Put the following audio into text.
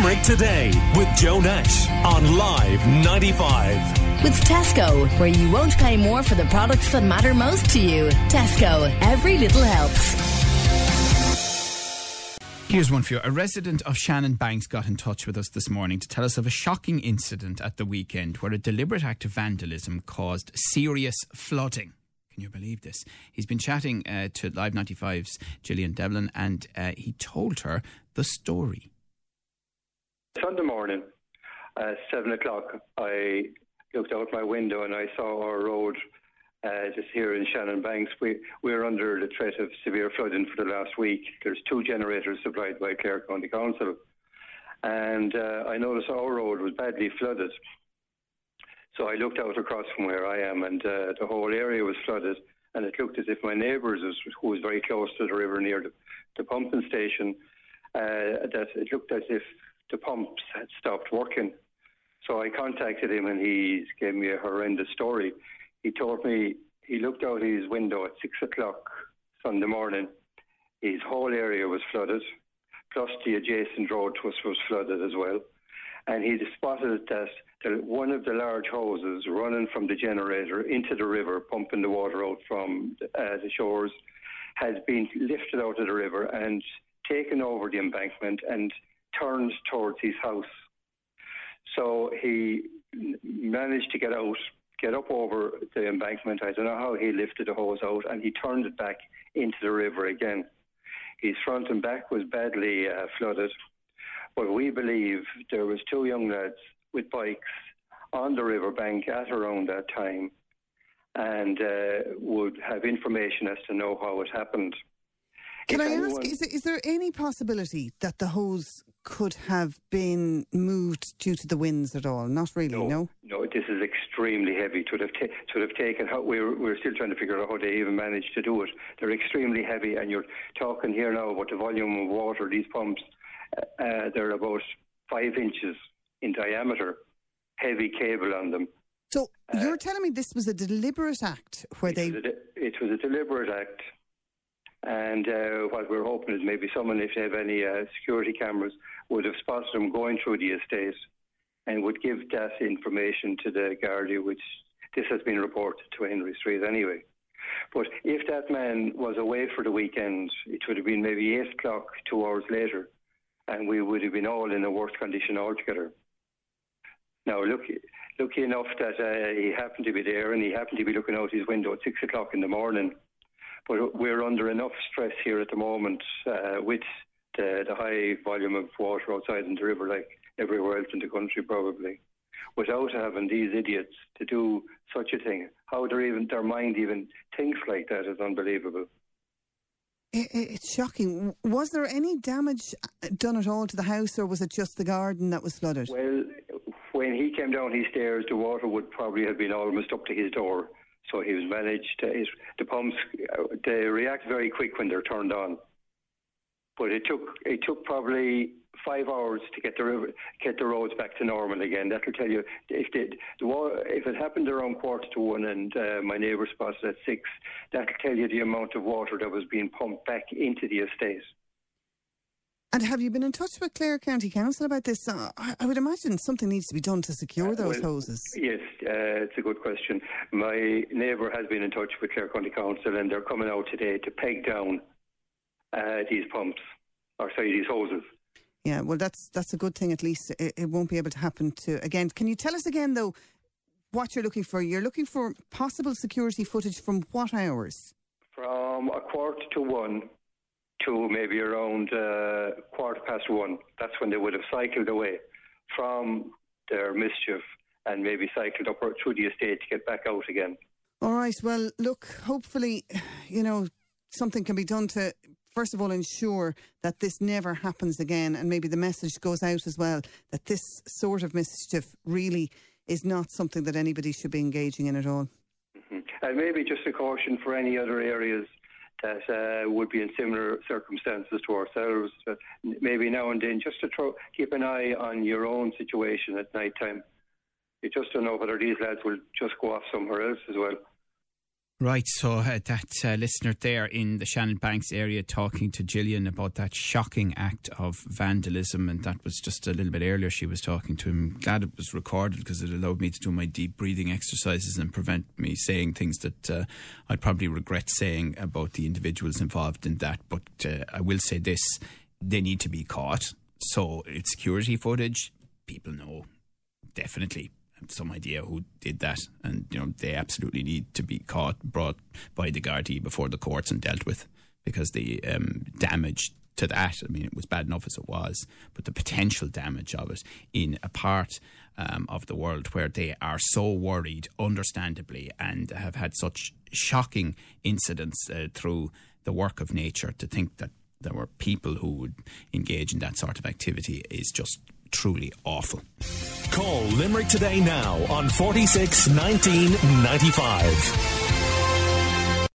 Limerick Today with Joe Nash on Live 95. With Tesco, where you won't pay more for the products that matter most to you. Tesco, every little helps. Here's one for you. A resident of Shannon Banks got in touch with us this morning to tell us of a shocking incident at the weekend where a deliberate act of vandalism caused serious flooding. Can you believe this? He's been chatting uh, to Live 95's Gillian Devlin and uh, he told her the story. Sunday morning, at seven o'clock, I looked out my window and I saw our road uh, just here in Shannon Banks. We, we're under the threat of severe flooding for the last week. There's two generators supplied by Clare County Council. And uh, I noticed our road was badly flooded. So I looked out across from where I am, and uh, the whole area was flooded. And it looked as if my neighbours, who was very close to the river near the, the pumping station, uh, that it looked as if the pumps had stopped working. So I contacted him, and he gave me a horrendous story. He told me he looked out his window at six o'clock Sunday morning. His whole area was flooded, plus the adjacent road to us was flooded as well. And he spotted that one of the large hoses running from the generator into the river, pumping the water out from uh, the shores, had been lifted out of the river and taken over the embankment and turned towards his house. So he managed to get out, get up over the embankment. I don't know how he lifted the hose out, and he turned it back into the river again. His front and back was badly uh, flooded, but we believe there was two young lads with bikes on the riverbank at around that time, and uh, would have information as to know how it happened. Can I ask, is there, is there any possibility that the hose could have been moved due to the winds at all? Not really, no. No, no this is extremely heavy. To have, ta- to have taken, how, we're, we're still trying to figure out how they even managed to do it. They're extremely heavy, and you're talking here now about the volume of water, these pumps, uh, uh they're about five inches in diameter, heavy cable on them. So you're uh, telling me this was a deliberate act where it they. Was de- it was a deliberate act and uh, what we're hoping is maybe someone, if they have any uh, security cameras, would have spotted them going through the estate and would give that information to the Gardaí, which this has been reported to Henry Street anyway. But if that man was away for the weekend, it would have been maybe 8 o'clock, two hours later, and we would have been all in a worse condition altogether. Now, look, lucky enough that uh, he happened to be there and he happened to be looking out his window at 6 o'clock in the morning but we're under enough stress here at the moment uh, with the, the high volume of water outside in the river, like everywhere else in the country, probably. Without having these idiots to do such a thing, how their even their mind even thinks like that is unbelievable. It's shocking. Was there any damage uh, done at all to the house, or was it just the garden that was flooded? Well, when he came down his stairs, the water would probably have been almost up to his door. So he was managed. His, the pumps they react very quick when they're turned on, but it took it took probably five hours to get the get the roads back to normal again. That'll tell you if the, the if it happened around quarter to one and uh, my neighbour spotted at six, that'll tell you the amount of water that was being pumped back into the estate. And have you been in touch with Clare County Council about this? Uh, I would imagine something needs to be done to secure uh, those well, hoses. Yes, uh, it's a good question. My neighbour has been in touch with Clare County Council and they're coming out today to peg down uh, these pumps, or sorry, these hoses. Yeah, well, that's that's a good thing. At least it, it won't be able to happen to again. Can you tell us again though what you're looking for? You're looking for possible security footage from what hours? From a quarter to one to maybe around uh, quarter past one. That's when they would have cycled away from their mischief and maybe cycled up through the estate to get back out again. All right. Well, look, hopefully, you know, something can be done to, first of all, ensure that this never happens again. And maybe the message goes out as well that this sort of mischief really is not something that anybody should be engaging in at all. Mm-hmm. And maybe just a caution for any other areas that uh, would be in similar circumstances to ourselves. But maybe now and then, just to keep an eye on your own situation at night time. You just don't know whether these lads will just go off somewhere else as well. Right, so uh, that uh, listener there in the Shannon Banks area talking to Gillian about that shocking act of vandalism, and that was just a little bit earlier. She was talking to him. Glad it was recorded because it allowed me to do my deep breathing exercises and prevent me saying things that uh, I'd probably regret saying about the individuals involved in that. But uh, I will say this they need to be caught. So it's security footage. People know definitely some idea who did that, and you know they absolutely need to be caught, brought by the Gardaí before the courts and dealt with, because the um, damage to that, I mean, it was bad enough as it was, but the potential damage of it in a part um, of the world where they are so worried, understandably, and have had such shocking incidents uh, through the work of nature, to think that there were people who would engage in that sort of activity is just truly awful. Call Limerick today now on 46 19 95.